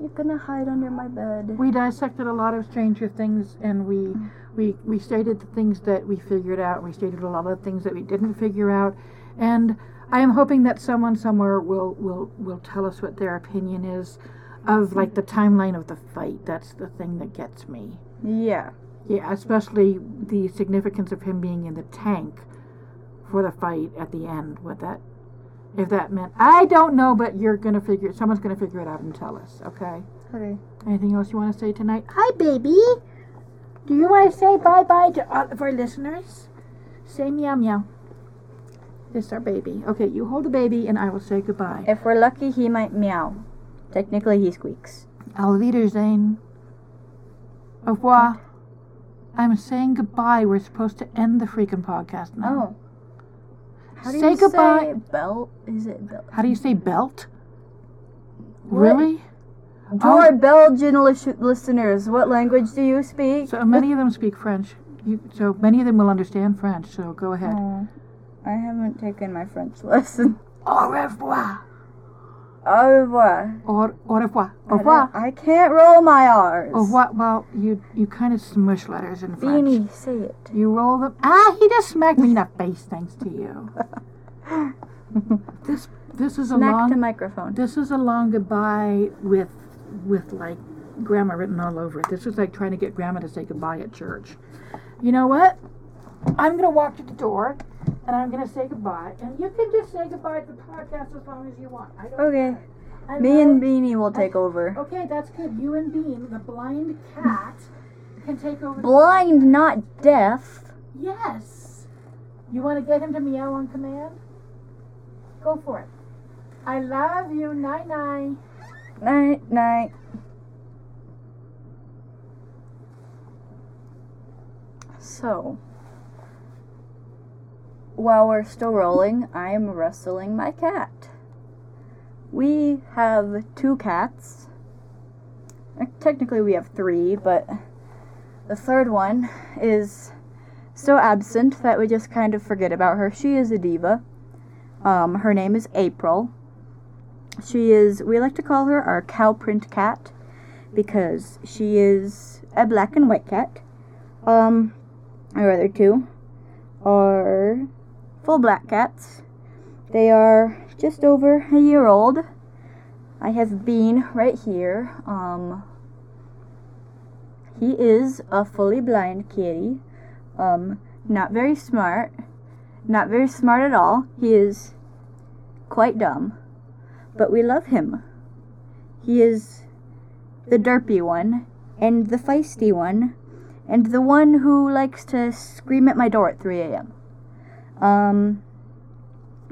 You're gonna hide under my bed. we dissected a lot of Stranger Things, and we we we stated the things that we figured out. We stated a lot of the things that we didn't figure out, and I am hoping that someone somewhere will will will tell us what their opinion is of like the timeline of the fight. That's the thing that gets me. Yeah. Yeah, especially the significance of him being in the tank for the fight at the end. What that, if that meant, I don't know, but you're gonna figure. Someone's gonna figure it out and tell us. Okay. Okay. Anything else you want to say tonight? Hi, baby. Do you want to say bye bye to all of our listeners? Say meow meow. This is our baby. Okay, you hold the baby and I will say goodbye. If we're lucky, he might meow. Technically, he squeaks. Auf Wiedersehen. Au revoir. I'm saying goodbye. We're supposed to end the freaking podcast now. Oh. How do Say you goodbye. say belt? Is it belt? How do you say belt? What? Really? To Oh. our Belgian lis- listeners, what language do you speak? So many of them speak French. You, so many of them will understand French. So go ahead. Oh, I haven't taken my French lesson. Au revoir. Au revoir. Au, au revoir. Au revoir. I can't roll my R's. Au revoir. Well, you you kind of smush letters in French. Beanie, say it. You roll them. Ah, he just smacked me in the face. Thanks to you. This this is a long the microphone. This is a long goodbye with with like grandma written all over it. This is like trying to get grandma to say goodbye at church. You know what? I'm gonna walk to the door and I'm gonna say goodbye. And you can just say goodbye to the podcast as long as you want. I don't Okay. I Me and Beanie will take over. Okay, that's good. You and Bean, the blind cat, can take over. Blind, not deaf. Yes. You want to get him to meow on command? Go for it. I love you. Night night. Night, night. So, while we're still rolling, I am wrestling my cat. We have two cats. Uh, Technically, we have three, but the third one is so absent that we just kind of forget about her. She is a diva. Um, her name is April. She is, we like to call her our cow print cat because she is a black and white cat. Um, our other two are full black cats. They are just over a year old. I have Bean right here. Um, he is a fully blind kitty. Um, not very smart. Not very smart at all. He is quite dumb but we love him. He is the derpy one, and the feisty one, and the one who likes to scream at my door at 3 a.m. Um,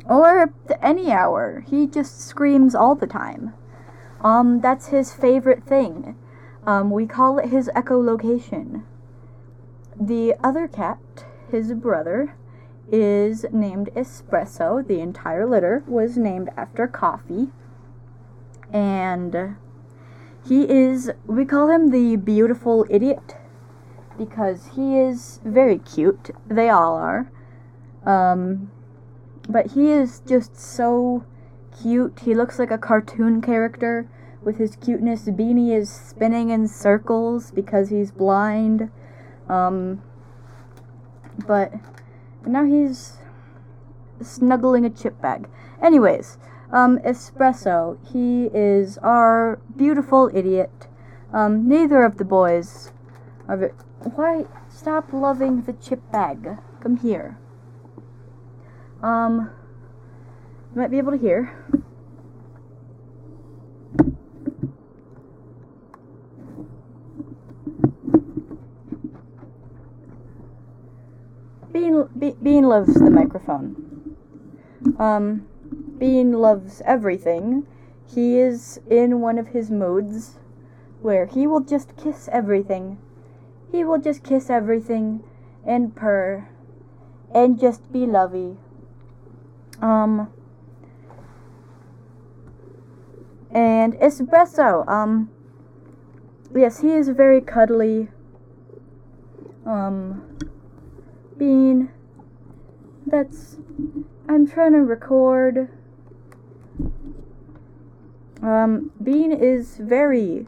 or any hour. He just screams all the time. Um, that's his favorite thing. Um, we call it his echolocation. The other cat, his brother, is named Espresso. The entire litter was named after coffee. And he is, we call him the beautiful idiot because he is very cute. They all are. Um, but he is just so cute. He looks like a cartoon character with his cuteness. Beanie is spinning in circles because he's blind. Um, but now he's snuggling a chip bag. Anyways, um, Espresso, he is our beautiful idiot. Um, neither of the boys are. Why stop loving the chip bag? Come here. Um, you might be able to hear. Bean, Be- Bean loves the microphone. Um, Bean loves everything. He is in one of his moods where he will just kiss everything. He will just kiss everything and purr and just be lovey. Um, and Espresso, um, yes, he is very cuddly. Um, Bean, that's. I'm trying to record. Um, Bean is very.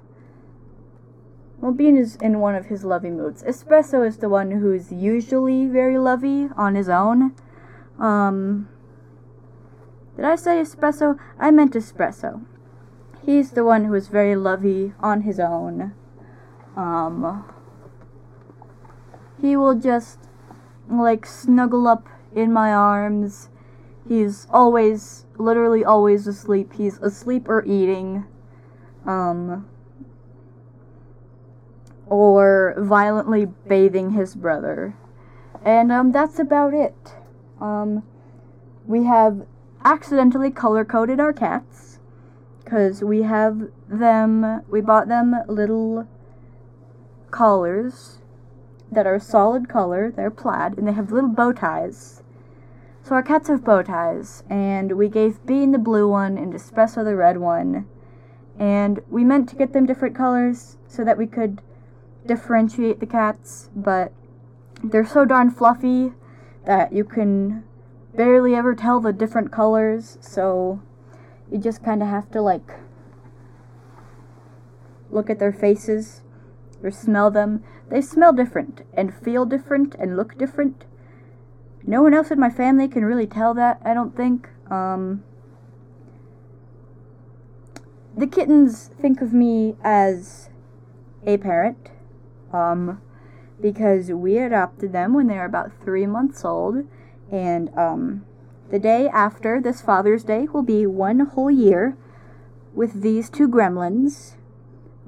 Well, Bean is in one of his lovey moods. Espresso is the one who's usually very lovey on his own. Um. Did I say espresso? I meant espresso. He's the one who is very lovey on his own. Um. He will just like snuggle up in my arms. He's always, literally always asleep. He's asleep or eating. Um, or violently bathing his brother. And um, that's about it. Um, we have accidentally color coded our cats because we have them, we bought them little collars that are solid color, they're plaid, and they have little bow ties. So our cats have bow ties, and we gave Bean the blue one and Espresso the red one. And we meant to get them different colors so that we could differentiate the cats, but they're so darn fluffy that you can barely ever tell the different colors, so you just kind of have to like look at their faces or smell them. They smell different and feel different and look different. No one else in my family can really tell that, I don't think. Um, the kittens think of me as a parent, um, because we adopted them when they were about three months old, and um, the day after this Father's Day will be one whole year with these two gremlins.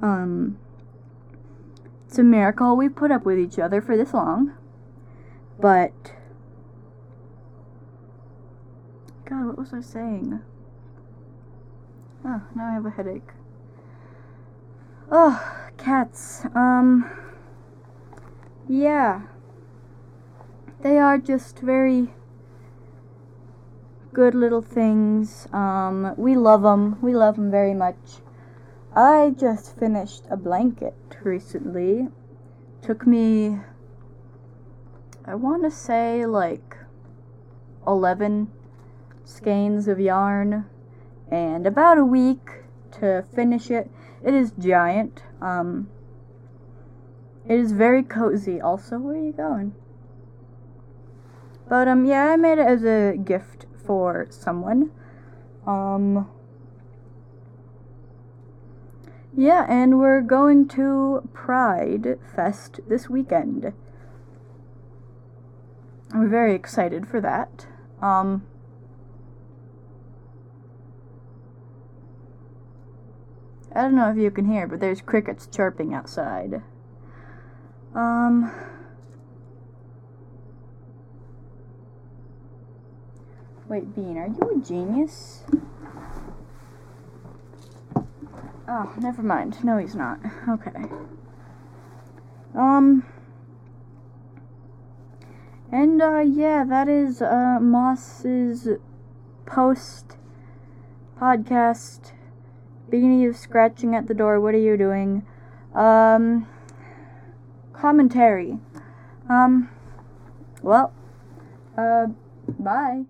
Um, it's a miracle we've put up with each other for this long, but God, what was I saying? Oh, now I have a headache. Oh, cats. Um, yeah. They are just very good little things. Um, we love them. We love them very much. I just finished a blanket recently. Took me, I want to say, like 11 skeins of yarn and about a week to finish it. It is giant. Um, it is very cozy. Also, where are you going? But um, yeah, I made it as a gift for someone. Um, yeah, and we're going to Pride Fest this weekend. We're very excited for that. Um, I don't know if you can hear, but there's crickets chirping outside. Um. Wait, Bean, are you a genius? Oh, never mind. No, he's not. Okay. Um. And, uh, yeah, that is, uh, Moss's post podcast beginning of scratching at the door. What are you doing? Um, commentary. Um, well, uh, bye.